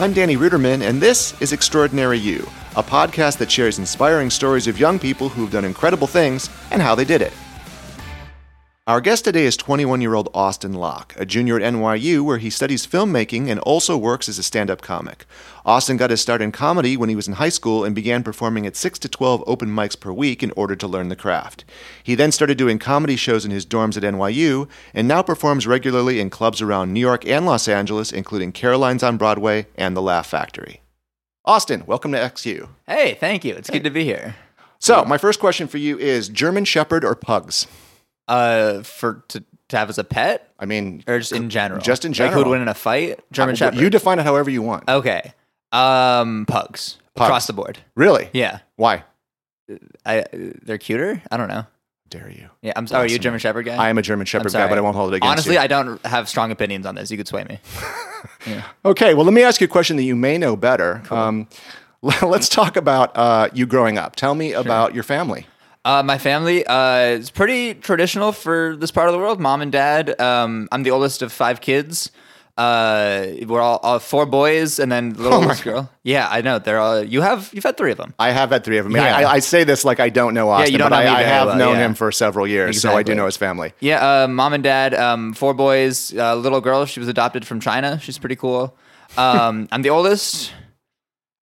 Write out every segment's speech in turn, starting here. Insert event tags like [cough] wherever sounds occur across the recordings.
I'm Danny Ruderman, and this is Extraordinary You, a podcast that shares inspiring stories of young people who've done incredible things and how they did it. Our guest today is 21 year old Austin Locke, a junior at NYU where he studies filmmaking and also works as a stand up comic. Austin got his start in comedy when he was in high school and began performing at 6 to 12 open mics per week in order to learn the craft. He then started doing comedy shows in his dorms at NYU and now performs regularly in clubs around New York and Los Angeles, including Caroline's on Broadway and The Laugh Factory. Austin, welcome to XU. Hey, thank you. It's good to be here. So, my first question for you is German Shepherd or pugs? Uh, for to, to have as a pet I mean, or just in general? Just in general. Like who would general. win in a fight? German Shepherd. You define it however you want. okay. Um, pugs, Pugs. across the board. Really? Yeah. Why? I they're cuter. I don't know. Dare you? Yeah, I'm sorry. Are you a German Shepherd guy? I am a German Shepherd guy, but I won't hold it against Honestly, you. I don't have strong opinions on this. You could sway me. [laughs] Okay, well, let me ask you a question that you may know better. Um, [laughs] let's talk about uh, you growing up. Tell me about your family. Uh, my family uh, is pretty traditional for this part of the world. Mom and dad. Um, I'm the oldest of five kids. Uh, we're all, all four boys and then the little [laughs] Oh girl. Yeah, I know. They're all. You have you've had three of them. I have had three of them. Yeah. I, I say this like I don't know Austin, yeah, you don't but know I, I have well, known yeah. him for several years, so I do know his family. Yeah, uh, mom and dad, um, four boys, uh, little girl. She was adopted from China. She's pretty cool. Um, I'm the oldest.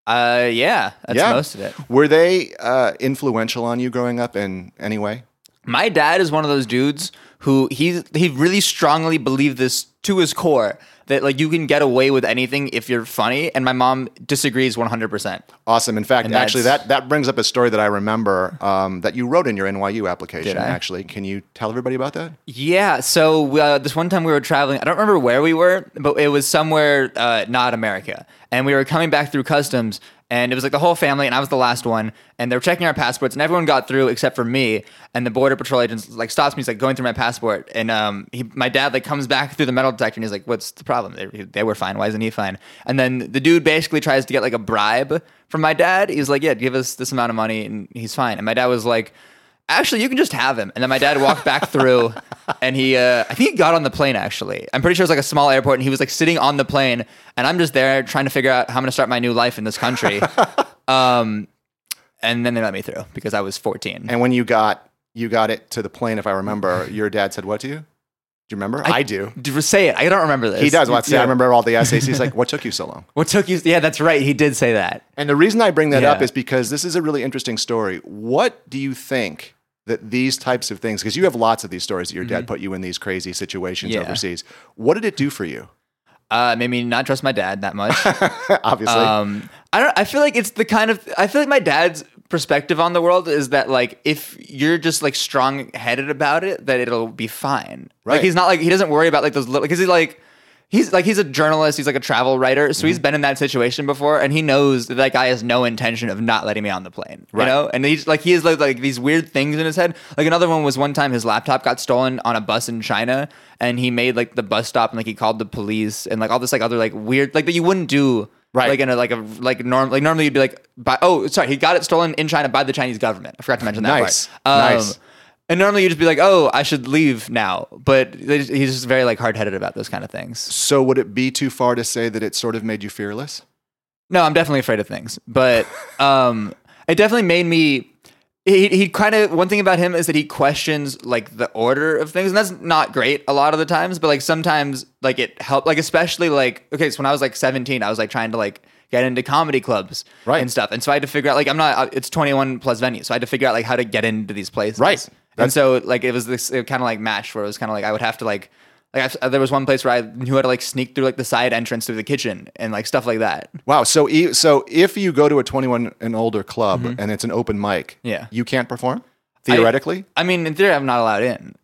Uh, yeah, that's yeah. most of it. Were they uh, influential on you growing up in any way? My dad is one of those dudes who he he really strongly believed this to his core that like you can get away with anything if you're funny, and my mom disagrees 100. percent Awesome. In fact, And actually, that, that brings up a story that I remember um, that you wrote in your NYU application. Actually, can you tell everybody about that? Yeah. So uh, this one time we were traveling. I don't remember where we were, but it was somewhere uh, not America. And we were coming back through customs, and it was like the whole family, and I was the last one. And they were checking our passports, and everyone got through except for me. And the border patrol agent like stops me. He's like going through my passport, and um, he, my dad like comes back through the metal detector, and he's like, "What's the problem? They, they were fine. Why isn't he fine?" And then the dude basically tries to get like a bribe from my dad. He's like, "Yeah, give us this amount of money, and he's fine." And my dad was like actually you can just have him and then my dad walked back [laughs] through and he uh, i think he got on the plane actually i'm pretty sure it was like a small airport and he was like sitting on the plane and i'm just there trying to figure out how i'm going to start my new life in this country [laughs] um, and then they let me through because i was 14 And when you got you got it to the plane, if I remember, your dad said what to you? Do you remember? I, do. D- say it i don't remember this He does. Well, see, I remember all the essays. He's like, [laughs] "What took you so long?" what took you yeah that's right he did say that And the reason I bring that up is because this is a really interesting story. What do you think that these types of things, because you have lots of these stories that your dad put you in these crazy situations Mm-hmm. Yeah. overseas, what did it do for you? uh, made me not trust my dad that much [laughs] Obviously. Um, I don't. I feel like it's the kind of. I feel like my dad's perspective on the world is that like if you're just like strong headed about it, that it'll be fine. Right. Like he's not like he doesn't worry about like those little because he's like. He's like he's a journalist. He's like a travel writer, so Mm-hmm. he's been in that situation before, and he knows that that guy has no intention of not letting me on the plane. Right. You know, and he's like he has like, like these weird things in his head. Like another one was one time his laptop got stolen on a bus in China, and he made like the bus stop and like he called the police and like all this like other like weird like that you wouldn't do Right. like in a like a like norm like normally you'd be like by oh sorry he got it stolen in China by the Chinese government. I forgot to mention that Nice. Um, Nice. And normally you'd just be like, oh, I should leave now, but he's just very like hard headed about those kind of things. so would it be too far to say that it sort of made you fearless? No, I'm definitely afraid of things, but [laughs] um, it definitely made me. He, he kind of one thing about him is that he questions like the order of things, and that's not great a lot of the times. But like sometimes, like it helped. Like especially like okay, so when I was like 17, I was like trying to like get into comedy clubs Right. and stuff, and so I had to figure out like I'm not. uh, It's 21 plus venues, so I had to figure out like how to get into these places. Right. And so like it was this kind of like match where it was kind of like I would have to like. Like I, there was one place where I knew how to like sneak through like the side entrance through the kitchen and like stuff like that. Wow. So e- so if you go to a 21 and older club and it's an open mic, Mm-hmm. Yeah. you can't perform theoretically. I mean, in theory, I'm not allowed in.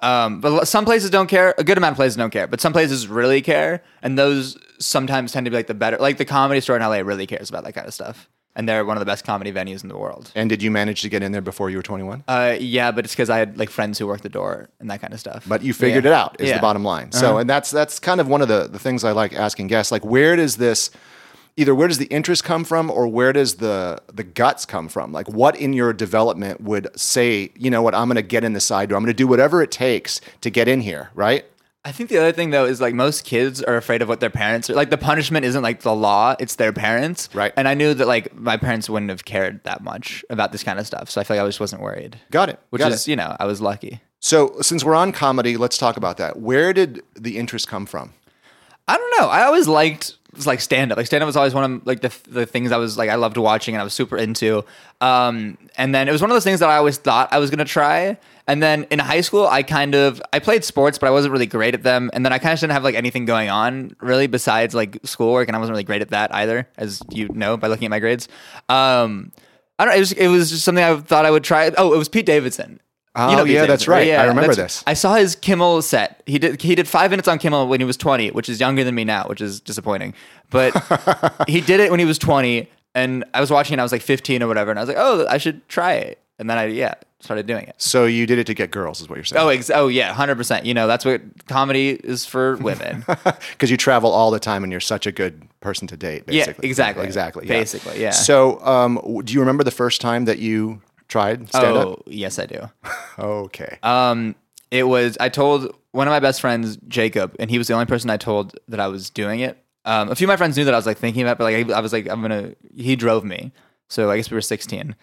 Um, but some places don't care. A good amount of places don't care, but some places really care, and those sometimes tend to be like the better. Like the comedy store in LA really cares about that kind of stuff, and they're one of the best comedy venues in the world. and did you manage to get in there before you were 21? Uh, yeah, but it's because I had like friends who worked the door and that kind of stuff. but you figured Yeah. it out is Yeah. the bottom line. So, and that's that's kind of one of the the things I like asking guests. Like, where does this either where does the interest come from, or where does the the guts come from? Like, what in your development would say, you know what, I'm going to get in the side door. I'm going to do whatever it takes to get in here, right? I think the other thing though is like most kids are afraid of what their parents are like. The punishment isn't like the law; it's their parents. Right. And I knew that like my parents wouldn't have cared that much about this kind of stuff, so I feel like I just wasn't worried. Got it. Which Got is, it. you know, I was lucky. So, since we're on comedy, let's talk about that. Where did the interest come from? I don't know. I always liked like stand up. Like stand up was always one of like the the things I was like I loved watching and I was super into. Um, and then it was one of those things that I always thought I was gonna try. And then in high school, I kind of I played sports, but I wasn't really great at them. And then I kind of didn't have like anything going on really besides like schoolwork, and I wasn't really great at that either, as you know by looking at my grades. Um, I don't. know, It was it was just something I thought I would try. Oh, it was Pete Davidson. Oh, Pete yeah, that's right. I remember this. I saw his Kimmel set. He did he did five minutes on Kimmel when he was twenty, which is younger than me now, which is disappointing. But [laughs] he did it when he was twenty, and I was watching it. I was like fifteen or whatever, and I was like, oh, I should try it. And then I yeah started doing it. So, you did it to get girls, is what you're saying? Oh, ex- oh yeah, hundred percent. You know that's what comedy is for women. [laughs] because you travel all the time and you're such a good person to date. Yeah, Basically. exactly. exactly, Basically, yeah. So, um, do you remember the first time that you tried stand oh up? yes, I do. [laughs] Okay. Um, it was I told one of my best friends, Jacob, and he was the only person I told that I was doing it. Um, a few of my friends knew that I was like thinking about, it, but like I, I was like, I'm gonna. He drove me, so I guess we were 16.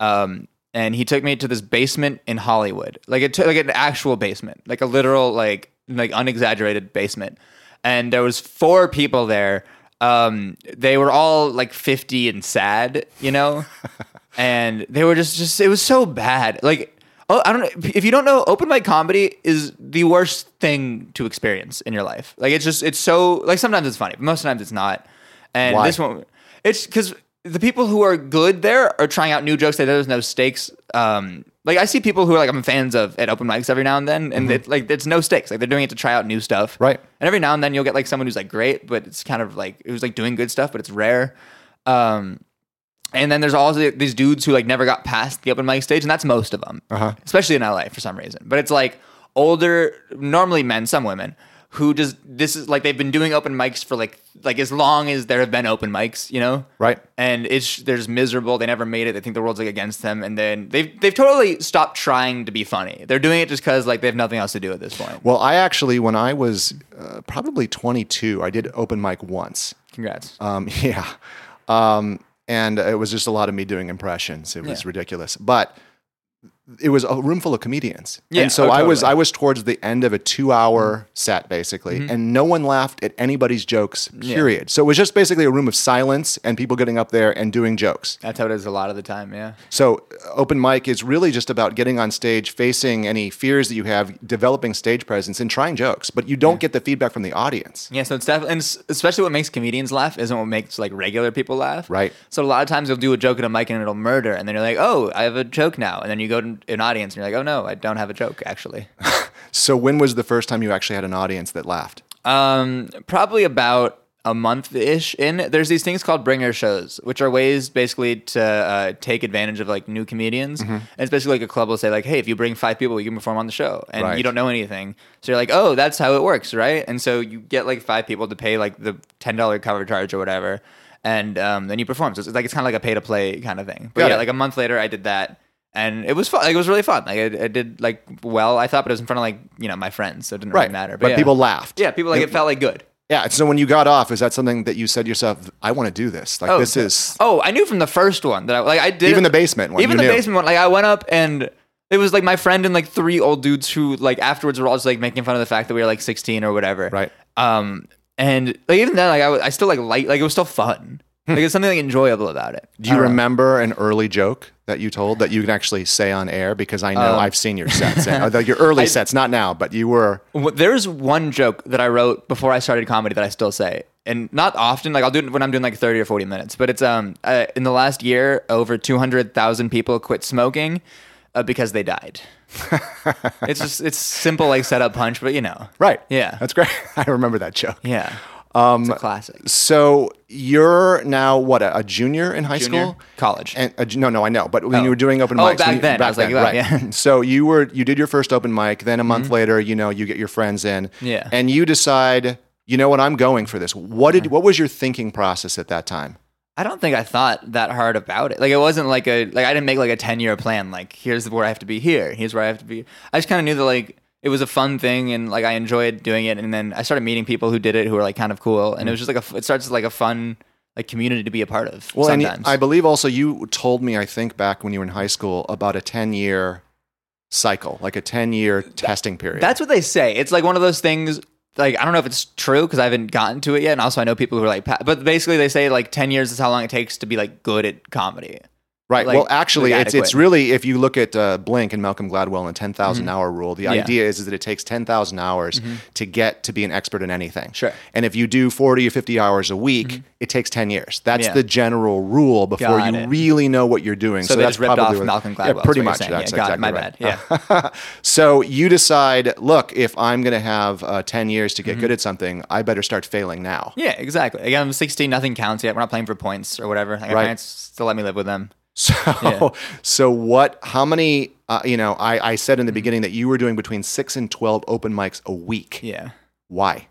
Um, and he took me to this basement in Hollywood, like it took like an actual basement, like a literal like like unexaggerated basement. And there was four people there. Um, they were all like 50 and sad, you know, [laughs] and they were just just it was so bad. Like oh, I don't know if you don't know, open mic comedy is the worst thing to experience in your life. Like it's just it's so like sometimes it's funny, but most times it's not. And Why? this one, it's because the people who are good there are trying out new jokes that there's no stakes. Um, like I see people who are like I'm fans of at open mics every now and then, and it, like it's no stakes. Like they're doing it to try out new stuff, Right. And every now and then you'll get like someone who's like great, but it's kind of like it was like doing good stuff, but it's rare. Um, and then there's also these dudes who like never got past the open mic stage, and that's most of them, Uh-huh. especially in LA for some reason. But it's like older, normally men, some women who just this is like they've been doing open mics for like like as long as there have been open mics, you know, Right. And it's they're just miserable. They never made it. They think the world's like against them, and then they've they've totally stopped trying to be funny. They're doing it just because like they have nothing else to do at this point. Well, I actually, when I was uh, probably 22, I did open mic once. Congrats. Um, [laughs] yeah. Um, and it was just a lot of me doing impressions. It was Yeah. ridiculous. But it was a room full of comedians. Yeah, and so oh, I was. I was towards the end of a two hour set basically, and no one laughed at anybody's jokes, period. So it was just basically a room of silence and people getting up there and doing jokes. That's how it is a lot of the time. Yeah. So uh, open mic is really just about getting on stage, facing any fears that you have, developing stage presence, and trying jokes. But you don't get the feedback from the audience. Yeah, so it's definitely, and especially what makes comedians laugh isn't what makes like regular people laugh. Right. So a lot of times you'll do a joke at a mic and it'll murder, and then you're like, oh, I have a joke now, and then you go to an audience and you're like, oh no, I don't have a joke actually. [laughs] So when was the first time you actually had an audience that laughed? Um, probably about a month ish in. There's these things called bringer shows, which are ways basically to uh, take advantage of like new comedians. Mm-hmm. And it's basically like a club will say like, hey, if you bring five people, you can perform on the show, and Right. you don't know anything, so you're like, oh, that's how it works, right? And so you get like five people to pay like the ten dollar cover charge or whatever. And um, then you perform. So it's like it's kind of like a pay to play kind of thing. But Got yeah, it. like a month later, I did that, and it was fun. Like it was really fun. Like I, I did like well, I thought, but it was in front of like you know my friends, so it didn't Right. really matter. But, yeah. people laughed. Yeah, people like it felt like good. Yeah. So when you got off, is that something that you said to yourself, I want to do this? Like this is Oh, I knew from the first one that I like. I did even the basement one. even the knew. basement one. Like I went up and it was like my friend and like three old dudes who like afterwards were all just like making fun of the fact that we were like 16 or whatever. Right. Um. And like even then, like I, was, I still like light. Like it was still fun. Like it's something like enjoyable about it. Do you remember an early joke that you told that you can actually say on air? Because I know I've seen your sets, and, [laughs] uh, your early sets, not now, but you were. There's one joke that I wrote before I started comedy that I still say, and not often. Like I'll do it when I'm doing like 30 or 40 minutes. But it's um uh, in the last year, over 200,000 people quit smoking uh, because they died. [laughs] it's just it's simple like setup punch, but you know, Right. Yeah. That's great. [laughs] I remember that joke. yeah, um, it's a classic. So you're now what a, a junior in high Junior? school, College. And uh, no, no, I know. But when Oh. you were doing open Oh, mics, back you- then. I was like, right? yeah. [laughs] So you were you did your first open mic. Then a month later, you know, you get your friends in. Mm-hmm. Yeah. And you decide, you know what, I'm going for this. What Mm-hmm. did what was your thinking process at that time? I don't think I thought that hard about it. Like it wasn't like a like I didn't make like a ten year plan. Like here's where I have to be here. Here's where I have to be. I just kind of knew that like it was a fun thing and like I enjoyed doing it. And then I started meeting people who did it who were like kind of cool, and it was mm. just like a it starts like a fun like community to be a part of. Well, and. I believe also you told me, I think back when you were in high school, about a 10 year cycle, like a 10 year testing period. That's what they say. It's like one of those things. Like I don't know if it's true because I haven't gotten to it yet, and also I know people who are like, but basically they say like ten years is how long it takes to be like good at comedy. Right. like, well, actually, it's, it's really, if you look at uh, Blink and Malcolm Gladwell and the 10,000 hour rule, the Mm-hmm. Yeah. idea is, is that it takes 10,000 hours to get to be an expert in anything. Sure. Mm-hmm. And if you do 40 or 50 hours a week, it takes 10 years. That's Yeah. the general rule before Got you it. really know what you're doing. So, they that's ripped probably off what- Malcolm Gladwell. Yeah, pretty much. That's yeah, got it. My right. bad. Yeah. [laughs] so you decide, look, if I'm going to have uh, 10 years to get Mm-hmm. good at something, I better start failing now. Yeah, exactly. Again, I'm 16. Nothing counts yet. We're not playing for points or whatever. Like, my Right. parents still let me live with them. So, Yeah. [laughs] so what, how many, uh, you know, I, I said in Mm-hmm. the beginning that you were doing between six and 12 open mics a week. Yeah. Why?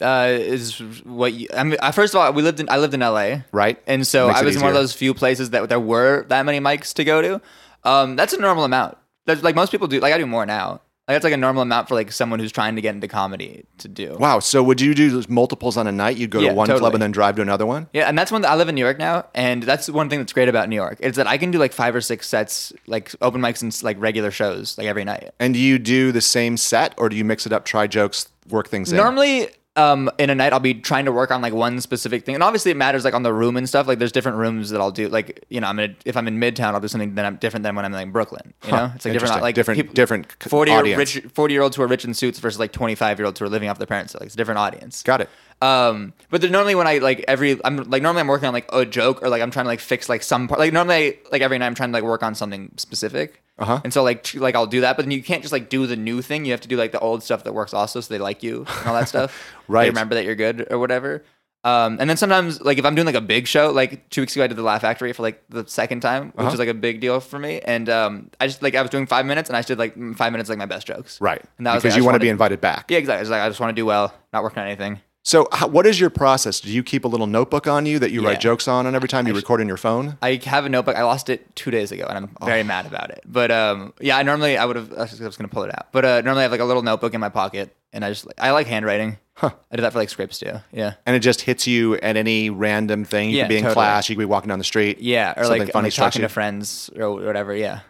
Uh, is what you, I mean. uh, First of all, we lived in. I lived in LA, Right? and so I was in one of those few places that there were that many mics to go to. Um, that's a normal amount. That's like most people do. Like I do more now. Like that's like a normal amount for like someone who's trying to get into comedy to do. Wow. So would you do those multiples on a night? You'd go Yeah, to one club and then drive to another one? Yeah, and that's one that I live in New York now, and that's one thing that's great about New York is that I can do like five or six sets, like open mics and like regular shows, like every night. And do you do the same set or do you mix it up, try jokes, work things in? Normally, um, in a night, I'll be trying to work on like one specific thing, and obviously it matters like on the room and stuff. Like there's different rooms that I'll do. Like you know, I'm in if I'm in Midtown, I'll do something that I'm different than when I'm like in Brooklyn. You know, it's like different, like different, people- different forty audience. year rich forty year olds who are rich in suits versus like twenty five year olds who are living off their parents. So, like it's a different audience. Got it. Um, but then normally when I like every I'm like normally I'm working on like a joke or like I'm trying to like fix like some part. Like normally like every night I'm trying to like work on something specific. Uh-huh. And so like tr- like I'll do that, but then you can't just like do the new thing. You have to do like the old stuff that works also, so they like you and all that stuff. [laughs] Right. They remember that you're good or whatever. Um, and then sometimes like if I'm doing like a big show, like two weeks ago I did the Laugh Factory for like the second time, which Uh-huh. is like a big deal for me. And um, I just like I was doing five minutes and I did like five minutes like my best jokes. Right. And that was because like, you want to be invited back. Yeah, exactly. It's like I just want to do well, not working on anything. So, how, what is your process? Do you keep a little notebook on you that you Yeah. write jokes on, and every time you record on your phone? I have a notebook. I lost it two days ago, and I'm very mad about it. But um, yeah, I normally I would have. I was gonna pull it out. But uh, normally I have like a little notebook in my pocket, and I just I like handwriting. I do that for like scripts too. Yeah, And it just hits you at any random thing. You Yeah, could be in totally. class, you could be walking down the street. yeah, or like, funny like talking you. to friends or whatever. Yeah.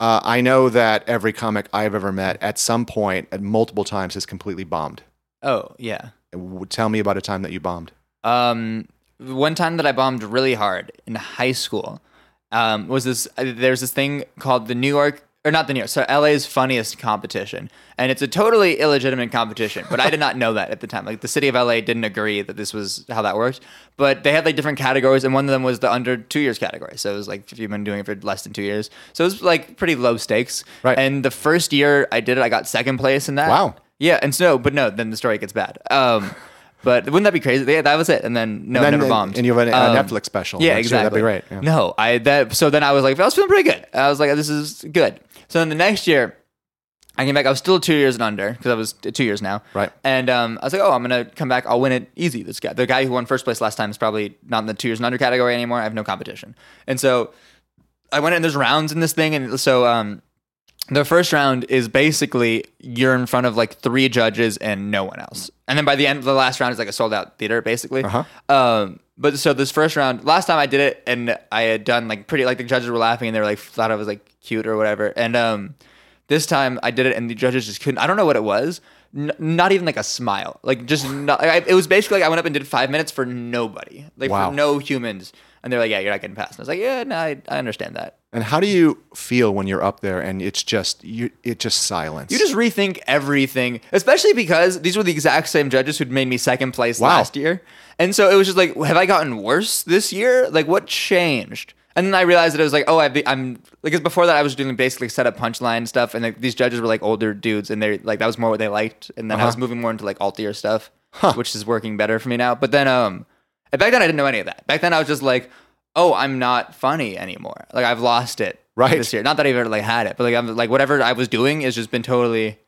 Uh, I know that every comic I've ever met at some point, at multiple times, has completely bombed. Oh yeah. Tell me about a time that you bombed. Um, one time that I bombed really hard in high school um, was this. Uh, there's this thing called the New York, or not the New York, so LA's funniest competition, and it's a totally illegitimate competition. But I did not know that at the time. Like the city of LA didn't agree that this was how that worked. But they had like different categories, and one of them was the under two years category. So it was like if you've been doing it for less than two years, so it was like pretty low stakes. Right. And the first year I did it, I got second place in that. Wow. Yeah, and so, but no, then the story gets bad. Um, [laughs] but wouldn't that be crazy? Yeah, that was it, and then no, And then- never bombed. and you have a- a Um, Netflix special. Yeah, exactly. that'd be great, yeah. No, I that so then I was like, I was feeling pretty good. I was like, this is good. So then the next year, I came back. I was still two years and under because I was two years now. Right. And um, I was like, oh, I'm gonna come back. I'll win it easy. This guy, the guy who won first place last time, is probably not in the two years and under category anymore. I have no competition. And so I went in. There's rounds in this thing, and so um, the first round is basically you're in front of like three judges and no one else. And then by the end of the last round is like a sold out theater, basically. Uh-huh. Um, but so this first round, last time I did it, and I had done like pretty, like the judges were laughing and they were like thought I was like cute or whatever. And um, this time I did it, and the judges just couldn't. I don't know what it was. N- not even like a smile. Like just not. I, it was basically like I went up and did five minutes for nobody, like Wow. for no humans. And they're like, "Yeah, you're not getting past." And I was like, "Yeah, no, I, I understand that." And how do you feel when you're up there and it's just you? It just silence. You just rethink everything, especially because these were the exact same judges who'd made me second place Wow. last year. And so it was just like, have I gotten worse this year? Like, what changed? And then I realized that it was like, oh, I've, I'm like, 'cause before that I was doing basically set up punchline stuff, and like, these judges were like older dudes, and they like that was more what they liked. And then I was moving more into like altier stuff, which is working better for me now. But then, um, back then I didn't know any of that. Back then I was just like, oh, I'm not funny anymore. Like I've lost it Right. this year. Not that I've ever like had it, but like I'm like whatever I was doing has just been totally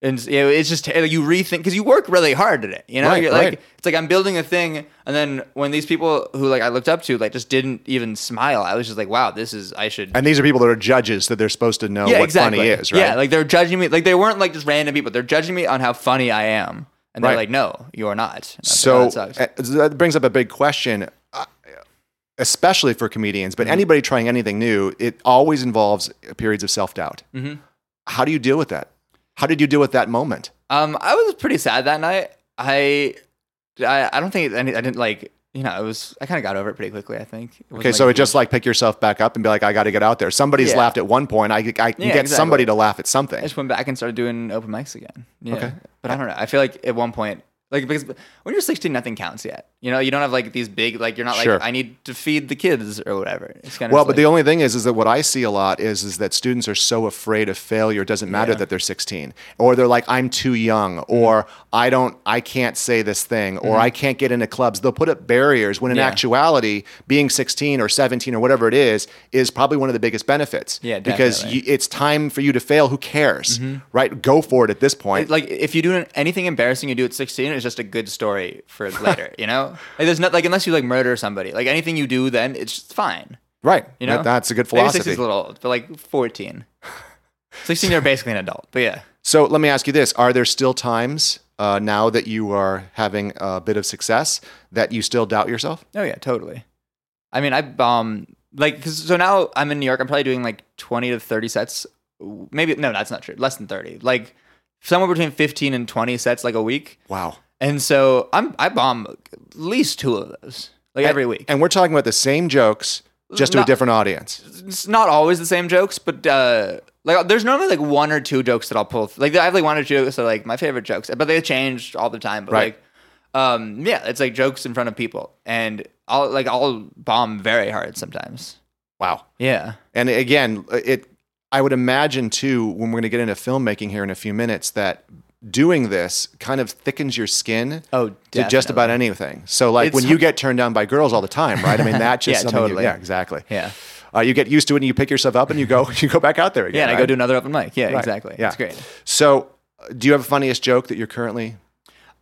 And you know, it's just like you rethink because you work really hard at it. You know, Right, You're like right. it's like I'm building a thing, and then when these people who like I looked up to like just didn't even smile, I was just like, wow, this is I should. And these are people that are judges that they're supposed to know yeah, what exactly. funny is, right? Yeah, like they're judging me. Like they weren't like just random people. They're judging me on how funny I am, and they're Right. like, no, you are not. Was like, so "Oh, that sucks." uh, that brings up a big question, uh, especially for comedians, Mm-hmm. but anybody trying anything new, it always involves periods of self doubt. Mm-hmm. How do you deal with that? How did you deal with that moment? Um, I was pretty sad that night. I, I, I don't think I, I didn't like. You know, it was. I kind of got over it pretty quickly. I think. Okay, like, so it just like pick yourself back up and be like, I got to get out there. Somebody's Yeah. laughed at one point. I, I can Yeah, get somebody to laugh at something. I just went back and started doing open mics again. Yeah. Okay. But I don't know. I feel like at one point, like because when you're 16, nothing counts yet. You know, you don't have like these big like you're not like I need to feed the kids or whatever. It's kind of Well, but the only thing is, is that what I see a lot is, is that students are so afraid of failure. It doesn't matter Yeah. that they're 16, or they're like, I'm too young, or I don't, I can't say this thing, or I can't get into clubs. They'll put up barriers when in Mm-hmm. Yeah. actuality, being 16 or 17 or whatever it is, is probably one of the biggest benefits. Yeah, because definitely. you, it's time for you to fail. Who cares, right? Go for it at this point. like if you do anything embarrassing you do at 16 it's just a good story for later you know like there's not like unless you like murder somebody like anything you do then it's fine right. you know That- that's a good philosophy. 16 is a little old but like 14 [laughs] 16 you're basically an adult but yeah So let me ask you this: Are there still times uh, now that you are having a bit of success that you still doubt yourself? Oh yeah, totally. I mean, I um like so now I'm in New York. I'm probably doing like 20 to 30 sets. Maybe no, that's not true. Less than 30. Like somewhere between 15 and 20 sets like a week. Wow. And so I'm I bomb at least two of those like every week. And we're talking about the same jokes, just to a Not- different audience. it's not always the same jokes, but uh, like there's normally like one or two jokes that I'll pull. Like I have like one or two jokes that are like my favorite jokes, but they change all the time. But Right. like, um, yeah, it's like jokes in front of people, and I'll like I'll bomb very hard sometimes. Wow. Yeah. And again, it. I would imagine too when we're going to get into filmmaking here in a few minutes that doing this kind of thickens your skin Oh, to just about anything. So like when you get turned down by girls all the time, right? I mean that [laughs] just Yeah, something. you- totally. yeah, exactly. Yeah. Uh, you get used to it and you pick yourself up and you go [laughs] you go back out there again. Yeah, and I go do another open mic. Yeah, Right. exactly. Yeah. It's great. So, uh, do you have a funniest joke that you're currently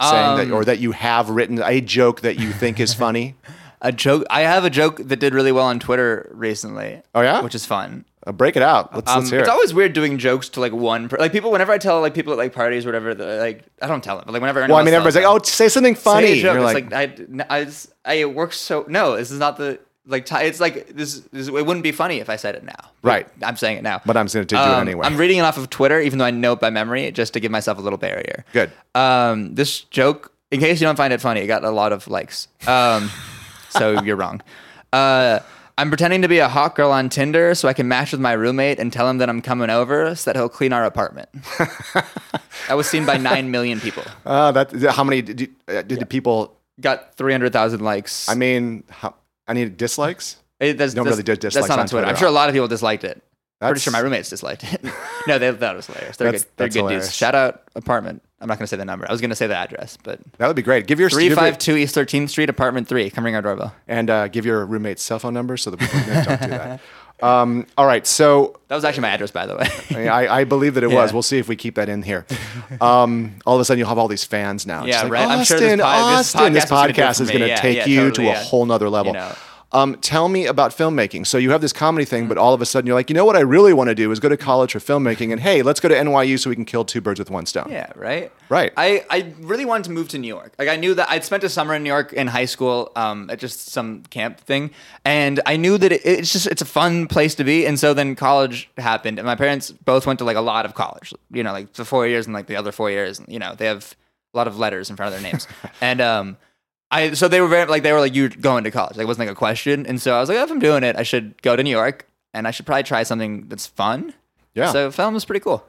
saying that, Um, or that you have written a joke that you think is [laughs] funny? A joke. I have a joke that did really well on Twitter recently. Oh, yeah? which is fun. Uh, break it out. Let's, Um, let's hear it's it. always weird doing jokes to like one. Per- like people, whenever I tell like people at like parties or whatever, like I don't tell them. But like whenever well, I mean, everybody's like, "Oh, say something funny." say. You're it's like, like, I, I, I it works so. No, this is not the like. T- it's like this, this. It wouldn't be funny if I said it now. Right. I'm saying it now. but I'm going to do it Um, anyway. I'm reading it off of Twitter, even though I know it by memory, just to give myself a little barrier. Good. Um, this joke, in case you don't find it funny, it got a lot of likes. Um, so you're wrong. Uh, I'm pretending to be a hot girl on Tinder so I can match with my roommate and tell him that I'm coming over so that he'll clean our apartment. [laughs] that was seen by 9 million people. Uh, [laughs] that how many did, uh, did the people? Got 300,000 likes. I mean, how, I need dislikes. It, that's, don't that's- really That's dislikes not on on Twitter. Twitter. I'm sure a lot of people disliked it. Pretty sure my roommates disliked it. [laughs] no, they thought it was hilarious. They're That's- good. They're that's good hilarious. dudes. Shout out apartment. I'm not going to say the number. I was going to say the address, but That would be great. Give your 352 East 13th Street, apartment three. Come ring our doorbell. and uh, give your roommate's cell phone number so that we can talk to that. [laughs] Um, all right, so That was actually my address, by the way. [laughs] I, I believe that it was. We'll see if we keep that in here. Um, all of a sudden, you'll have all these fans now. Yeah, like, right. I'm Austin, sure this pod- this Austin, this podcast is gonna podcast is going to Yeah, take yeah, you totally, to a yeah. whole nother level. know. Um, tell me about filmmaking. So you have this comedy thing, but all of a sudden you're like, you know what I really want to do is go to college for filmmaking, and hey, let's go to NYU so we can kill two birds with one stone. yeah, right. Right. I, I really wanted to move to New York. Like I knew that I'd spent a summer in New York in high school, um, at just some camp thing, and I knew that it, it's just it's a fun place to be. And so then college happened, and my parents both went to like a lot of college. You know, like the four years and like the other four years. And, You know, they have a lot of letters in front of their names, [laughs] and um. I so they were very like they were like you're going to college like it wasn't like a question and so I was like oh, if I'm doing it I should go to New York and I should probably try something that's fun Yeah. so film is pretty cool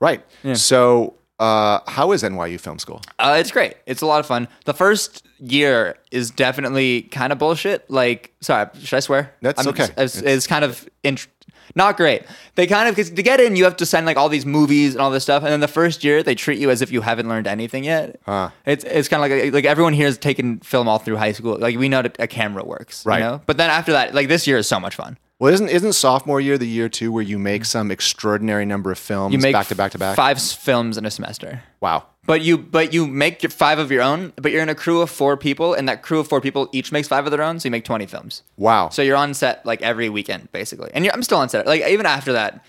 Right. So, uh, how is NYU Film School? Uh, it's great. It's a lot of fun. The first year is definitely kind of bullshit. Like, sorry, should I swear? That's okay. It's, It's- it's kind of int- not great. They kind of because to get in, you have to send like all these movies and all this stuff, and then the first year they treat you as if you haven't learned anything yet. Huh. It's it's kind of like like everyone here has taken film all through high school. Like we know that a camera works, Right. You know? But then after that, like this year is so much fun. Well, isn't isn't sophomore year the year too where you make some extraordinary number of films You make back to back to back? five films in a semester. Wow. But you but you make your five of your own, but you're in a crew of four people, and that crew of four people each makes five of their own, so you make twenty films. Wow. So you're on set like every weekend, basically. And you're, I'm still on set. Like even after that,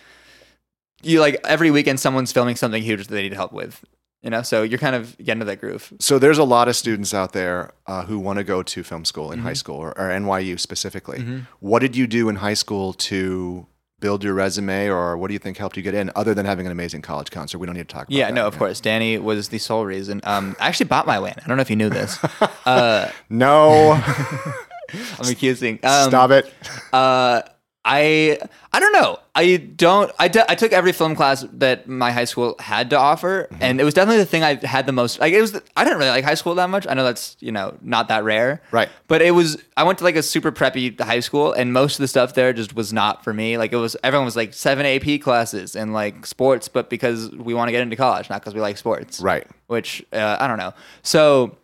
you like every weekend someone's filming something huge that they need help with. You know, so you're kind of getting to that groove. So there's a lot of students out there uh, who want to go to film school in Mm-hmm. high school or, or NYU specifically. What did you do in high school to build your resume, or what do you think helped you get in, other than having an amazing college concert? We don't need to talk about Yeah, that. no, of course. Danny was the sole reason. Um, I actually bought my in. I don't know if you knew this. [laughs] No, [laughs] I'm accusing. Um, stop it. Uh, I I don't know. I don't. I, d- I took every film class that my high school had to offer, Mm-hmm. and it was definitely the thing I had the most. Like it was. The, I didn't really like high school that much. I know that's you know not that rare. Right. But it was. I went to like a super preppy high school, and most of the stuff there just was not for me. Like it was. Everyone was like seven AP classes and like sports, but because we want to get into college, not because we like sports. Right. Which uh, I don't know. So,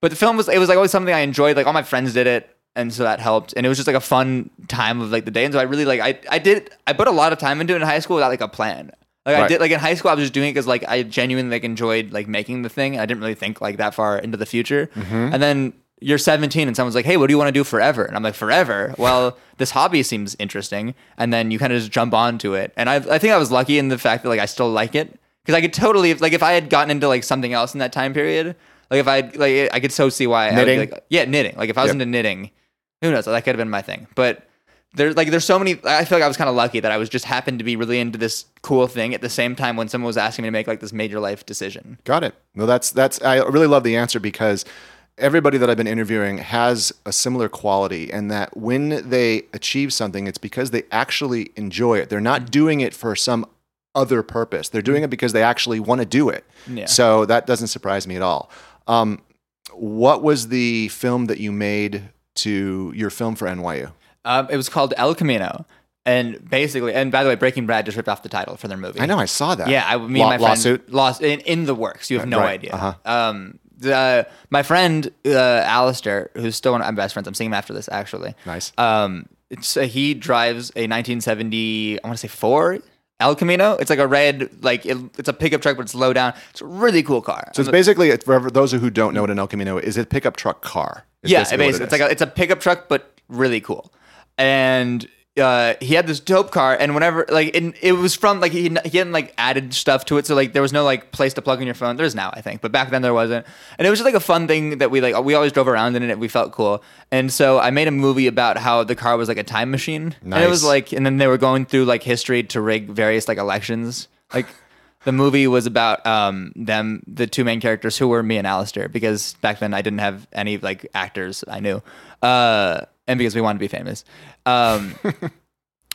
but the film was. It was like always something I enjoyed. Like all my friends did it and so that helped. And it was just like a fun time of like the day. And so i really like i i did i put a lot of time into it in high school without like a plan. Like i did like in high school i was just doing it because like i genuinely like enjoyed like making the thing. I didn't really think like that far into the future. Mm-hmm. And then you're 17 and someone's like hey what do you want to do forever? And i'm like forever? Well [laughs] this hobby seems interesting. And then you kind of just jump onto it. And i, I think i was lucky in the fact that like i still like it. Because i could totally like if i had gotten into like something else in that time period like if i like i could so see why I would be Knitting? like, yeah knitting. Like if i was Yep. into knitting who knows? That could have been my thing. But there's like there's so many. I feel like I was kind of lucky that I was just happened to be really into this cool thing at the same time when someone was asking me to make like this major life decision. Got it. Well, that's that's. I really love the answer because everybody that I've been interviewing has a similar quality, and that when they achieve something, it's because they actually enjoy it. They're not doing it for some other purpose. They're doing it because they actually want to do it. Yeah. So that doesn't surprise me at all. Um, what was the film that you made to your film for NYU? Um, it was called El Camino, and basically, and by the way, Breaking Bad just ripped off the title for their movie. I know I saw that. Yeah, I, me Law- and my friend lawsuit. lost in, in the works. You have no Right, idea. uh-huh. Um, the my friend uh, Alistair, who's still one of my best friends. I'm seeing him after this actually. Nice. Um, it's uh, he drives a 1970. I want to say four El Camino. It's like a red, like it, it's a pickup truck, but it's low down. It's a really cool car. So it's basically for those who don't know what an El Camino is. It's a pickup truck car. Is yeah, basically basically, it it's like a, it's a pickup truck, but really cool. And uh, he had this dope car, and whenever like it, it was from like he he hadn't like added stuff to it, so like there was no like place to plug in your phone. There's now, I think, but back then there wasn't. And it was just like a fun thing that we like we always drove around in it. We felt cool, and so I made a movie about how the car was like a time machine, and it was like, and then they were going through like history to rig various like elections, like. The movie was about um, them, the two main characters, who were me and Alistair, because back then I didn't have any like actors I knew, uh, and because we wanted to be famous. Um, [laughs]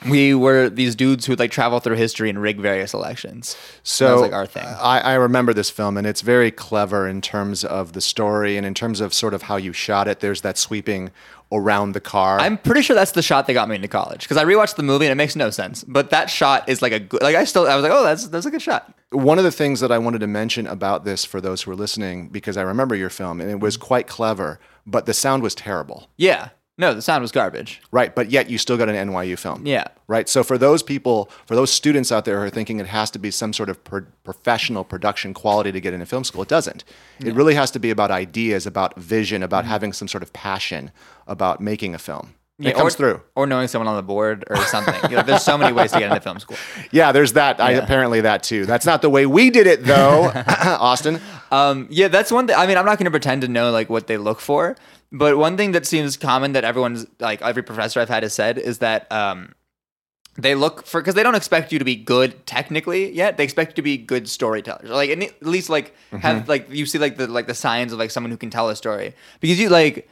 we were these dudes who would like travel through history and rig various elections. So that was like our thing. I, I remember this film, and it's very clever in terms of the story and in terms of sort of how you shot it. There's that sweeping around the car. I'm pretty sure that's the shot that got me into college because I rewatched the movie and it makes no sense. But that shot is like a good, like I still I was like, oh, that's that's a good shot. One of the things that I wanted to mention about this for those who are listening, because I remember your film, and it was quite clever, but the sound was terrible. Yeah, no, the sound was garbage. Right, but yet you still got an NYU film. Yeah. Right. So for those people, for those students out there who are thinking it has to be some sort of pro- professional production quality to get into film school, it doesn't. It really has to be about ideas, about vision, about having some sort of passion about making a film. it Yeah, comes or, through. or knowing someone on the board or something. You know, there's so many ways to get into film school. [laughs] Yeah, there's that. I, apparently that too. That's not the way we did it though, [laughs] [laughs] Austin. Um, yeah, that's one thing. I mean, I'm not going to pretend to know like what they look for, but one thing that seems common that everyone's like every professor I've had has said is that um, they look for because they don't expect you to be good technically yet. They expect you to be good storytellers, or like at least like have like you see like the like the signs of like someone who can tell a story because you like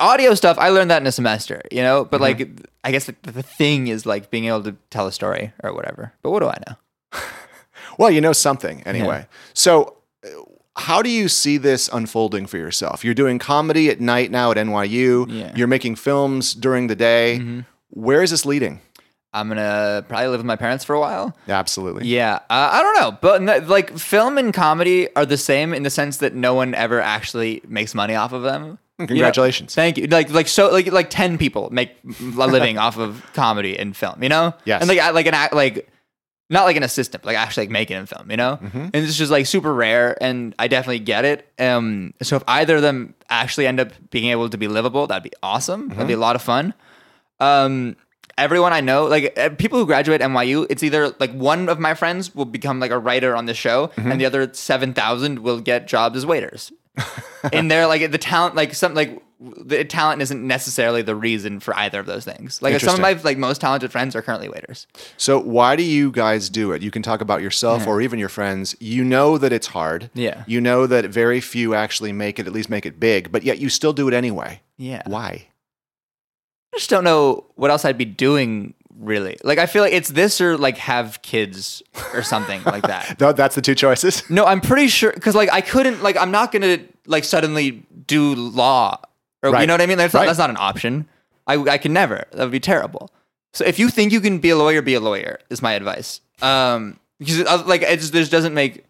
audio stuff. I learned that in a semester, you know. But like, I guess the, the thing is like being able to tell a story or whatever. But what do I know? [laughs] Well, you know something anyway. So, uh, how do you see this unfolding for yourself? You're doing comedy at night now at NYU. Yeah. You're making films during the day. Where is this leading? I'm gonna probably live with my parents for a while. Absolutely. Yeah, uh, I don't know, but like film and comedy are the same in the sense that no one ever actually makes money off of them. You know? Congratulations. Thank you. Like like so like like ten people make a living [laughs] off of comedy and film. You know. Yes. And like I- like an act like not like an assistant, but like actually like making in film. You know. Mm-hmm. And it's just like super rare, and I definitely get it. Um. So if either of them actually end up being able to be livable, that'd be awesome. That'd Mm-hmm. be a lot of fun. Um. Everyone I know, like uh, people who graduate NYU, it's either like one of my friends will become like a writer on the show, Mm-hmm. and the other seven thousand will get jobs as waiters [laughs] and they're like the talent like some like the talent isn't necessarily the reason for either of those things like some of my like most talented friends are currently waiters So why do you guys do it? You can talk about yourself mm-hmm. or even your friends. You know that it's hard. Yeah. You know that very few actually make it, at least make it big, but yet you still do it anyway. yeah Why? i just don't know what else i'd be doing really like i feel like it's this or like have kids or something like that [laughs] No, that's the two choices. no i'm pretty sure because like i couldn't like i'm not gonna like suddenly do law or you know what i mean that's, Right. not, that's not an option I, I can never that would be terrible so if you think you can be a lawyer be a lawyer is my advice um because uh, like it just, doesn't make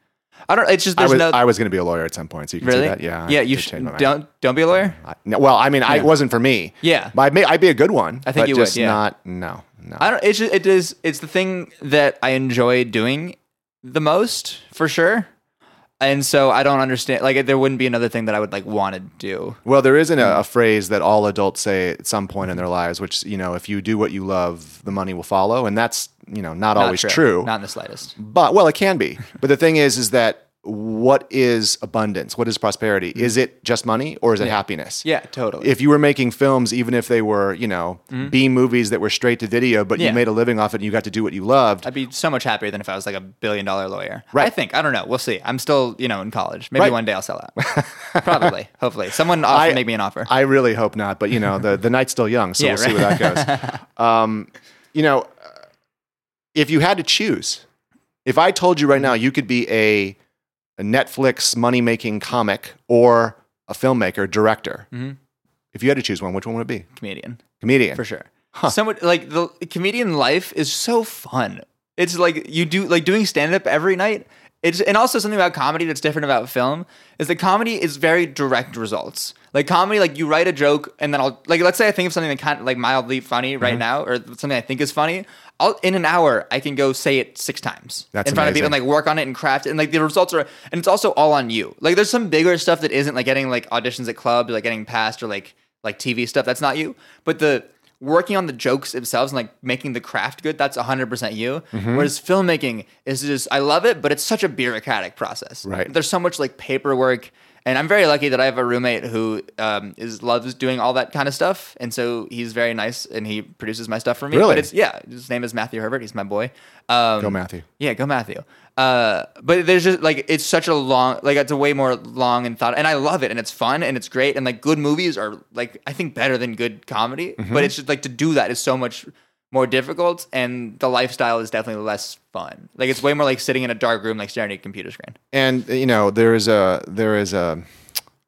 i don't it's just I there's was, no I was going to be a lawyer at some point, so you can really see that. Yeah. I yeah you should change my mind. don't don't be a lawyer I- no, well, I mean, I, it wasn't for me. Yeah. But I'd, may, I'd be a good one. I think you would, yeah. not, no, no. I don't. It's just, it is. It's the thing that I enjoy doing the most, for sure. And so I don't understand. Like, there wouldn't be another thing that I would like want to do. Well, there isn't a, a mm. phrase that all adults say at some point in their lives, which you know, if you do what you love, the money will follow, and that's you know not, Not always true. Not in the slightest. But well, it can be. But the thing is, is that what is abundance? What is prosperity? Is it just money or is it happiness? Mm. Yeah, totally. If you were making films, even if they were, you know, B movies that were straight to video, but Mm-hmm. Yeah. you made a living off it and you got to do what you loved, I'd be so much happier than if I was like a billion dollar lawyer. Right. I think. I don't know. We'll see. I'm still, you know, in college. Maybe Right. one day I'll sell out. [laughs] Probably. Hopefully. Someone offer, I- make me an offer. I really hope not. But you know, the the night's still young, so Yeah, we'll see where that goes. [laughs] Um, you know, if you had to choose, if I told you right now you could be a, a Netflix money making comic or a filmmaker, director, Mhm. if you had to choose one, which one would it be? Comedian. Comedian. for sure. Someone like the comedian life is so fun. It's like you do like doing stand up every night. It's and also something about comedy that's different about film is that comedy is very direct results. Like comedy, like you write a joke and then I'll like let's say I think of something that kind of like mildly funny Mm-hmm. right now or something I think is funny. I'll in an hour I can go say it six times That's in front of people and like work on it and craft it and like the results are and it's also all on you. Like there's some bigger stuff that isn't like getting like auditions at clubs, like getting passed or like like TV stuff. That's not you. But the working on the jokes themselves and like making the craft good, that's 100% you. Mm-hmm. Whereas filmmaking is just I love it, but it's such a bureaucratic process. Right. There's so much like paperwork and I'm very lucky that I have a roommate who um, is loves doing all that kind of stuff, and so he's very nice and he produces my stuff for me. Really? But it's yeah, his name is Matthew Herbert. He's my boy. Um, Go Matthew. yeah, go Matthew. Uh, but there's just like it's such a long, like it's a way more long and thought, and I love it, and it's fun and it's great, and like good movies are like I think better than good comedy. Mm-hmm. But it's just like to do that is so much more difficult, and the lifestyle is definitely less fun. Like it's way more like sitting in a dark room, like staring at a computer screen. And you know, there is a there is a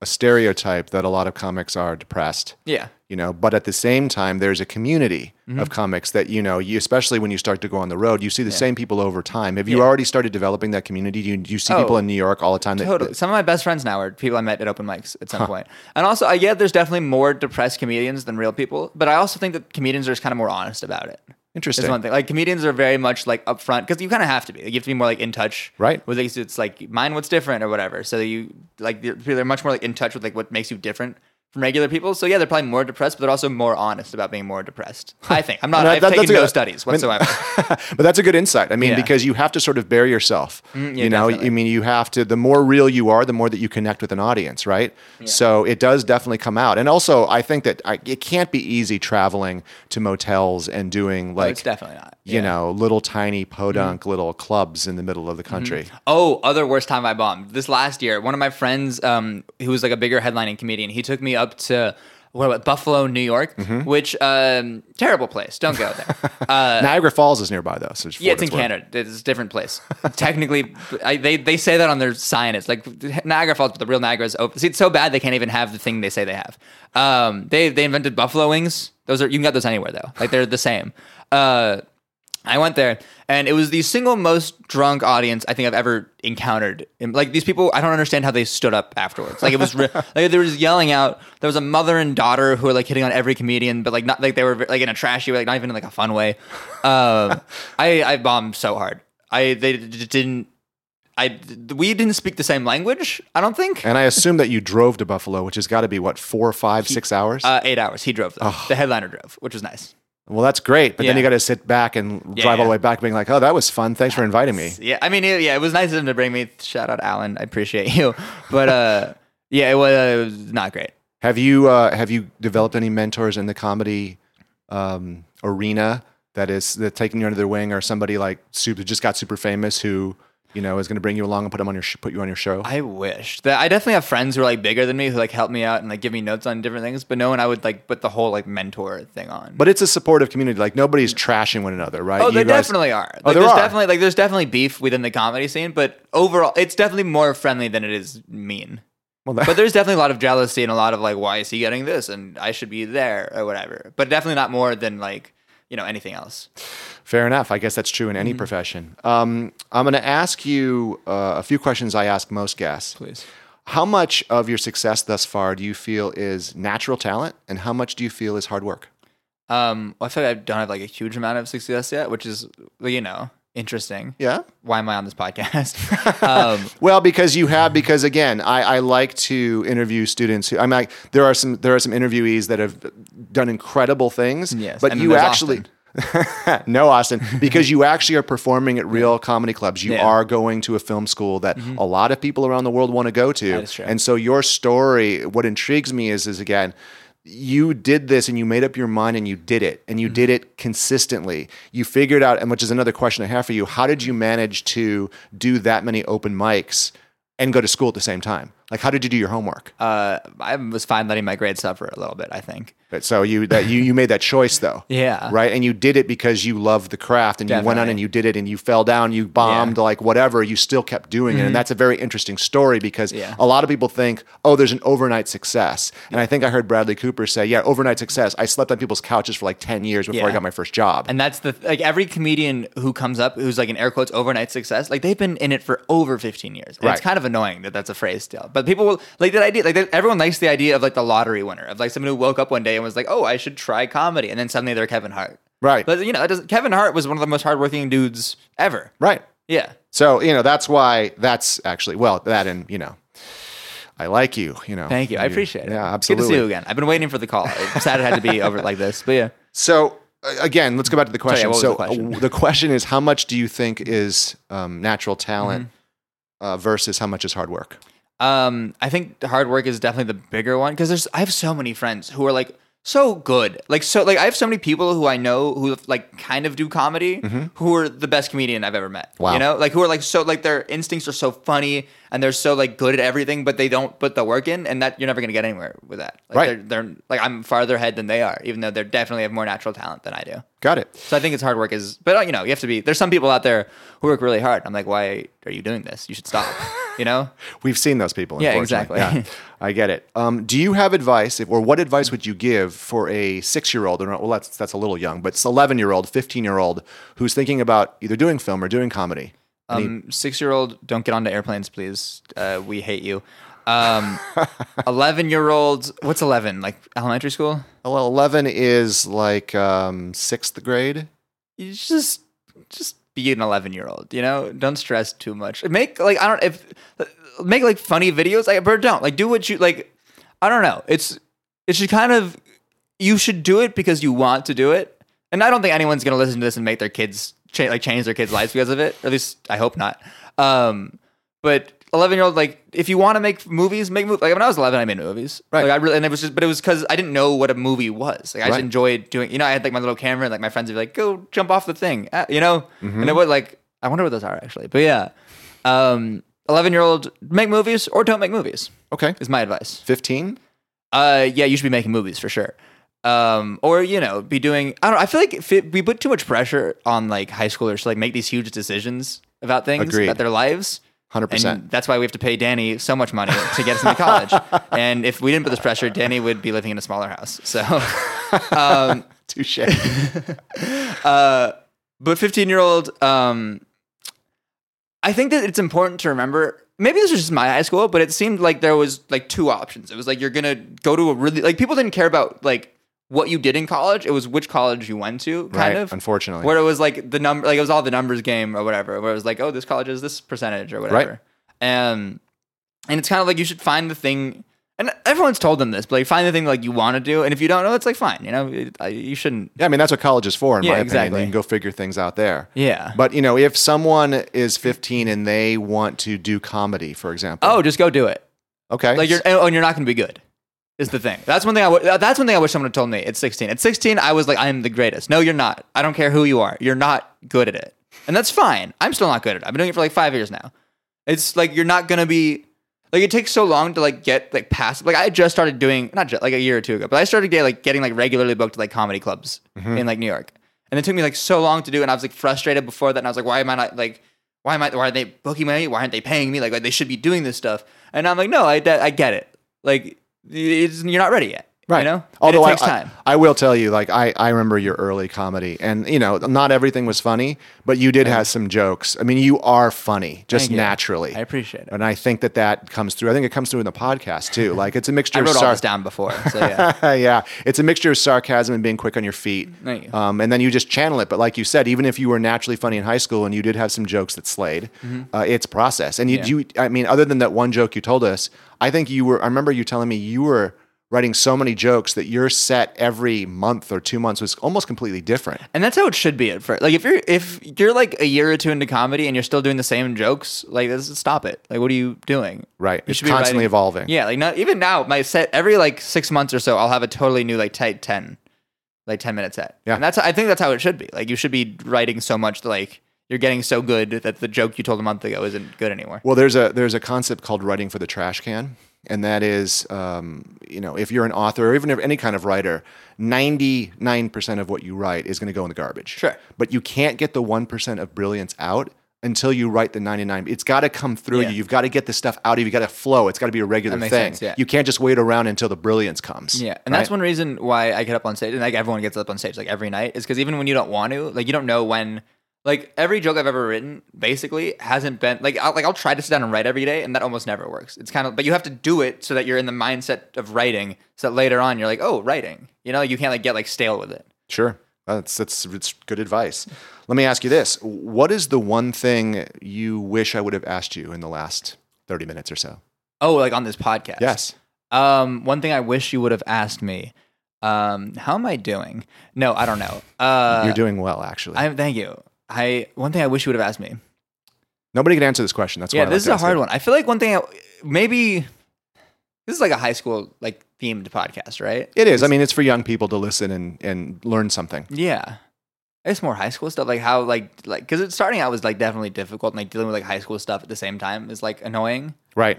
a stereotype that a lot of comics are depressed. Yeah. you know but at the same time there's a community Mm-hmm. of comics that you know you especially when you start to go on the road you see the same people over time have you Yeah. already started developing that community do you, do you see people Oh, in new york all the time that, Totally. Some of my best friends now are people I met at open mics at some point. And also, I get there's definitely more depressed comedians than real people, but I also think that comedians are just kind of more honest about it. Interesting. Is one thing. Like comedians are very much like upfront because you kind of have to be. Like, you have to be more like in touch, Right. With like, it's like mind what's different or whatever. So you like they're, they're much more like in touch with like what makes you different from regular people. So yeah, they're probably more depressed, but they're also more honest about being more depressed. I think I'm not. That- I've that- taken no good- studies I mean- whatsoever. [laughs] but that's a good insight i mean Yeah. because you have to sort of bare yourself mm, yeah, you know definitely. i mean you have to the more real you are the more that you connect with an audience right so it does definitely come out and also i think that I, it can't be easy traveling to motels and doing oh, Like, like it's definitely not. You Yeah. Mm-hmm. know little tiny podunk little clubs in the middle of the country Oh, other worst time I bombed. This last year, one of my friends, um, who was like a bigger headlining comedian, he took me up to what about Buffalo, New York, Mm-hmm. which um, terrible place. Don't go there. [laughs] Uh, niagara falls is nearby though so yeah, it's in Canada. It's a different place. Technically, I, they they say that on their sign. It's like Niagara Falls, but the real Niagara is open. See, it's so bad they can't even have the thing they say they have. Um, they they invented buffalo wings. Those are you can get those anywhere though. Like they're the same. Uh, I went there, and it was the single most drunk audience I think I've ever encountered. And, like these people, I don't understand how they stood up afterwards. Like it was re- [laughs] like they were just yelling out. There was a mother and daughter who were like hitting on every comedian, but like not like they were like in a trashy way, like not even in like a fun way. Um, [laughs] I I bombed so hard. I they d- didn't. I we didn't speak the same language. I don't think. And I assume that you drove to Buffalo, which has got to be what four, five, six hours. Uh, eight hours. He drove. Though. The headliner drove, which was nice. Well, that's great, but then you got to sit back and Yeah, drive all the way back, being like, "Oh, that was fun. Thanks for inviting me." Yeah, I mean, it, yeah, it was nice of him to bring me. Shout out, Alan. I appreciate you. [laughs] But uh, yeah, it was, it was not great. Have you uh, have you developed any mentors in the comedy um, arena that is that taking you under their wing, or somebody like super just got super famous who you know is going to bring you along and put them on your sh- put you on your show? I wish that I definitely have friends who are like bigger than me who like help me out and like give me notes on different things. But no one I would like put the whole like mentor thing on. but it's a supportive community. Like nobody's trashing one another, right? Oh, You they guys- definitely are. Oh, like, Oh, there there's are. definitely like there's definitely beef within the comedy scene, but overall, it's definitely more friendly than it is mean. Well, that- But there's definitely a lot of jealousy and a lot of like, why is he getting this and I should be there or whatever. But definitely not more than like you know anything else. Fair enough. I guess that's true in any Mm-hmm. profession. Um, I'm going to ask you uh, a few questions I ask most guests. Please. How much of your success thus far do you feel is natural talent, and how much do you feel is hard work? Um, well, I feel like I don't have like a huge amount of success yet, which is you know interesting. Yeah. Why am I on this podcast? [laughs] um, [laughs] Well, because you have, because again, I, I like to interview students. Who, I'm like, there are some, there are some interviewees that have done incredible things. Yes, but you actually, [laughs] no, Austin, because you actually are performing at real comedy clubs. You Yeah. Mm-hmm. are going to a film school that a lot of people around the world want to go to. That is true. And so your story, what intrigues me is, is again, you did this and you made up your mind and you did it and you did mm-hmm. it consistently. You figured out, and which is another question I have for you, how did you manage to do that many open mics and go to school at the same time? Like, how did you do your homework? uh, I was fine letting my grades suffer a little bit. I think. But so you that you you made that choice though. [laughs] Yeah. Right. And you did it because you love the craft and you went on and you did it and you fell down, you bombed, like whatever, you still kept doing it. And that's a very interesting story because Mm-hmm. Yeah. a lot of people think, oh, there's an overnight success. And I think I heard Bradley Cooper say, yeah, overnight success. I slept on people's couches for like 10 years before I got my first job. And that's the like every comedian who comes up who's like an air quotes overnight success, like they've been in it for over 15 years. And Right. It's kind of annoying that that's a phrase still. But people will like that idea. Like they- everyone likes the idea of like the lottery winner of like someone who woke up one day and was like, oh, I should try comedy, and then suddenly they're Kevin Hart. Right. But you know, that doesn't, Kevin Hart was one of the most hardworking dudes ever. right. Yeah. So, you know, that's why that's actually, well, that and, you know, I like you, you know. Thank you. I appreciate it. Yeah, absolutely. Good to see you again. I've been waiting for the call. I'm sad it had to be over like this, but yeah. So again, let's go back to the question. was so the question? uh, the question is, how much do you think is um, natural talent Mm-hmm. uh, versus how much is hard work? Um, I think hard work is definitely the bigger one because there's I have so many friends who are like so good, like so like I have so many people who I know who like kind of do comedy who are the best comedian I've ever met. Mm-hmm. Wow. you know, like who are like so like their instincts are so funny and they're so like good at everything, but they don't put the work in, and that you're never gonna get anywhere with that. Like, Right. They're, they're like I'm farther ahead than they are, even though they definitely have more natural talent than I do. Got it. So I think it's hard work is, but uh, you know, you have to be. There's some people out there who work really hard. I'm like, why are you doing this? You should stop. You know. [laughs] We've seen those people. Yeah, exactly. Yeah, I get it. Um, do you have advice, if, or what advice would you give for a six-year-old, or well, that's that's a little young, but it's eleven-year-old, fifteen-year-old who's thinking about either doing film or doing comedy? Um, six year old, don't get onto airplanes, please. Uh, we hate you. Um, [laughs] 11 year old, what's 11? Like elementary school? Well, eleven is like um, sixth grade. You just, just be an 11 year old, you know? Don't stress too much. Make, like, I don't, if, make like funny videos, like, but don't, like, do what you, like, I don't know. It's, it should kind of, you should do it because you want to do it. And I don't think anyone's going to listen to this and make their kids, cha- like, change their kids' lives because of it. At least I hope not. Um, but 11 year old, like, if you want to make movies, make movies. Like, when I was 11, I made movies. Right. Like, I really, and it was just, but it was because I didn't know what a movie was. Like, I Right. just enjoyed doing, you know, I had like my little camera and like my friends would be like, go jump off the thing, uh, you know? And it was like, I wonder what those are actually. But yeah, um, 11 year old, make movies or don't make movies Okay, is my advice. fifteen. Uh, yeah, you should be making movies for sure. Um, or you know, be doing. I don't. I feel like if it, we put too much pressure on like high schoolers to like make these huge decisions about things Agreed. about their lives. Hundred percent. That's why we have to pay Danny so much money to get us into college. [laughs] and if we didn't put this pressure, Danny would be living in a smaller house. So, [laughs] um, Touche. [laughs] but 15 year old, um, I think that it's important to remember. Maybe this was just my high school, but it seemed like there was like two options. It was like you're gonna go to a really like people didn't care about like what you did in college. It was which college you went to, kind right. of. Unfortunately. Where it was like the number, like it was all the numbers game or whatever. Where it was like, oh, this college is this percentage or whatever. Right. And and it's kind of like you should find the thing. And everyone's told them this, but like find the thing like you want to do, and if you don't know, it's like fine, you know, it- I- you shouldn't. yeah, I mean that's what college is for, in Yeah, my exactly. opinion. You can go figure things out there. Yeah. But you know, if someone is 15 and they want to do comedy, for example, Oh, just go do it. okay, Like you're, oh, and you're not going to be good. Is the thing. That's one thing I. W- that's one thing I wish someone had told me. At 16. At 16, I was like, I am the greatest. No, you're not. I don't care who you are. You're not good at it, and that's fine. I'm still not good at it. I've been doing it for like five years now. It's like you're not gonna be. Like it takes so long to like get like past. Like I just started doing not just like a year or two ago, but I started getting like getting like regularly booked to like comedy clubs mm-hmm. in like New York, and it took me like so long to do. And I was like frustrated before that, and I was like, why am I not like why am I? Why are they booking me? Why aren't they paying me? Like, like they should be doing this stuff. And I'm like, no, I, I get it. Like, it's, you're not ready yet. Right. You know. Although it takes I, time. I, I will tell you, like I, I remember your early comedy, and you know, not everything was funny, but you did have some jokes. I mean, you are funny just naturally. I appreciate it. and I think that that comes through. I think it comes through in the podcast too. Like it's a [laughs] mixture I of wrote all sar- this down before, so yeah. [laughs] yeah, it's a mixture of sarcasm and being quick on your feet. You. Um, and then you just channel it. But like you said, even if you were naturally funny in high school and you did have some jokes that slayed, uh, it's process. And you, Mm-hmm. Yeah. you, I mean, other than that one joke you told us, I think you were. I remember you telling me you were writing so many jokes that your set every month or two months was almost completely different. and that's how it should be at first. Like, if you're if you're like a year or two into comedy and you're still doing the same jokes, like, this, stop it. Like, what are you doing? Right. You It's should be constantly writing- evolving. Yeah, like not even now. My set every like six months or so, I'll have a totally new like tight ten, like ten minute set. Yeah. and that's I think that's how it should be. Like you should be writing so much that like you're getting so good that the joke you told a month ago isn't good anymore. Well, there's a there's a concept called writing for the trash can, and that is, um, you know, if you're an author or even if any kind of writer, ninety nine percent of what you write is going to go in the garbage. Sure. But you can't get the one percent of brilliance out until you write the ninety nine. It's got to come through Yeah. you. You've got to get the stuff out of you. You got to flow. It's got to be a regular thing. sense, yeah. You can't just wait around until the brilliance comes. Yeah, and that's one reason why I get up on stage, and like everyone gets up on stage like every night, is because even when you don't want to, like you don't know when. Like every joke I've ever written, basically hasn't been like I'll, like I'll try to sit down and write every day, and that almost never works. It's kind of, but you have to do it so that you're in the mindset of writing, so that later on you're like, oh, writing. You know, you can't like get like stale with it. Sure. That's that's it's good advice. Let me ask you this: What is the one thing you wish I would have asked you in the last thirty minutes or so? Oh, like on this podcast. Yes. Um, one thing I wish you would have asked me. Um, how am I doing? No, I don't know. Uh, You're doing well, actually. I thank you. I one thing I wish you would have asked me. Nobody could answer this question. That's yeah, why I this is like a ask hard it. one. I feel like one thing I, maybe this is like a high school like themed podcast, right? It is. I mean, it's for young people to listen and, and learn something. Yeah. It's more high school stuff, like how like like because it's starting out was like definitely difficult, and like dealing with like high school stuff at the same time is like annoying. Right.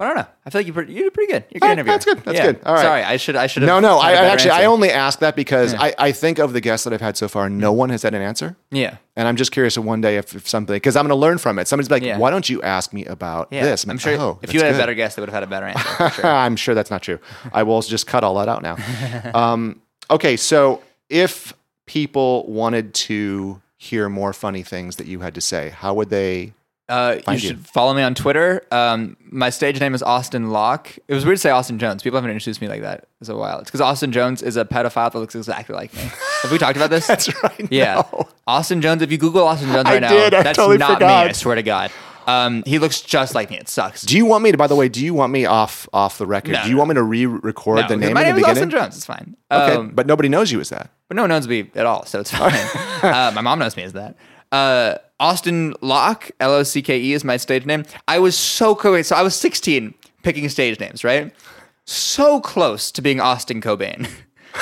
I don't know. I feel like you pretty, you did pretty good. You're good right, that's good, that's Yeah. good. All right. Sorry, I should I should have. No, no. I, I actually I only ask that because Yeah. I, I think of the guests that I've had so far, no one has had an answer, yeah. and I'm just curious of one day if, if something because I'm going to learn from it. Somebody's like, Yeah. "Why don't you ask me about this?" I'm like, sure "Oh, if you had a better guest, they would have had a better answer. for sure. [laughs] I'm sure that's not true. I will just cut all that out now. [laughs] Um, okay, so if people wanted to hear more funny things that you had to say, how would they? Uh, you Find you. should follow me on Twitter. Um, my stage name is Austin Locke. It was weird to say Austin Jones. People haven't introduced me like that in a while. It's because Austin Jones is a pedophile that looks exactly like me. Have we talked about this? [laughs] That's right. Yeah. no. Austin Jones. If you Google Austin Jones I right now, did. I that's totally not forgot. me. I swear to God. Um, he looks just like me. It sucks. Do you want me to? By the way, do you want me off off the record? No, do you no. want me to re-record the name my in name the is beginning? Austin Jones. It's fine. Okay, Um, but nobody knows you as that. but no one knows me at all, so it's fine. [laughs] uh, my mom knows me as that. Uh, Austin Locke, L O C K E, is my stage name. I was so close. So I was 16 picking stage names, right? So close to being Austin Cobain.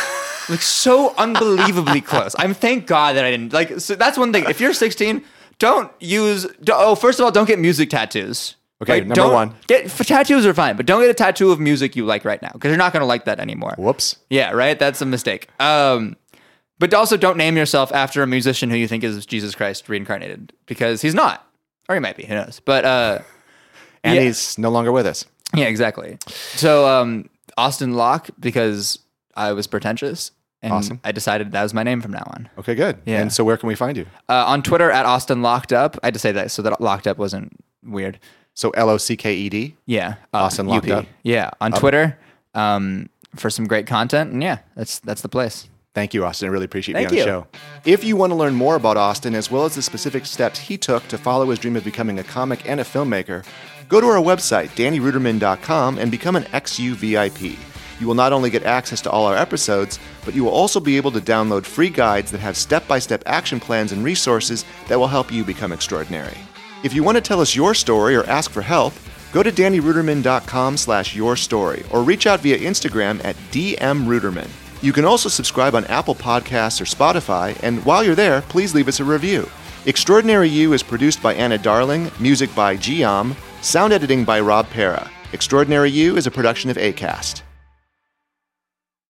[laughs] like so unbelievably close. I'm thank God that I didn't like. So that's one thing. If you're 16, don't use. don't- oh, first of all, don't get music tattoos. Okay, number don't- one. Get f- tattoos are fine, but don't get a tattoo of music you like right now because you're not gonna like that anymore. Whoops. Yeah, right. That's a mistake. Um, but also don't name yourself after a musician who you think is Jesus Christ reincarnated because he's not, or he might be. Who knows? But uh, And Yeah. he's no longer with us. yeah, exactly. So um, Austin Locke because I was pretentious, And Awesome. I decided that was my name from now on. Okay, good. Yeah. And so where can we find you? Uh, on Twitter at Austin Locked Up. I had to say that so that Locked Up wasn't weird. So L O C K E D. Yeah. Uh, Austin Locked UP. Up. Yeah. On Twitter um, for some great content. And yeah, that's that's the place. Thank you, Austin. I really appreciate Thank being on you. the show. If you want to learn more about Austin, as well as the specific steps he took to follow his dream of becoming a comic and a filmmaker, go to our website, DannyRuderman.com, and become an XU VIP. You will not only get access to all our episodes, but you will also be able to download free guides that have step by step action plans and resources that will help you become extraordinary. If you want to tell us your story or ask for help, go to DannyRuderman.com slash your story or reach out via Instagram at DMRuderman. You can also subscribe on Apple Podcasts or Spotify, and while you're there, please leave us a review. Extraordinary You is produced by Anna Darling, music by Giam, sound editing by Rob Pera. Extraordinary You is a production of ACAST.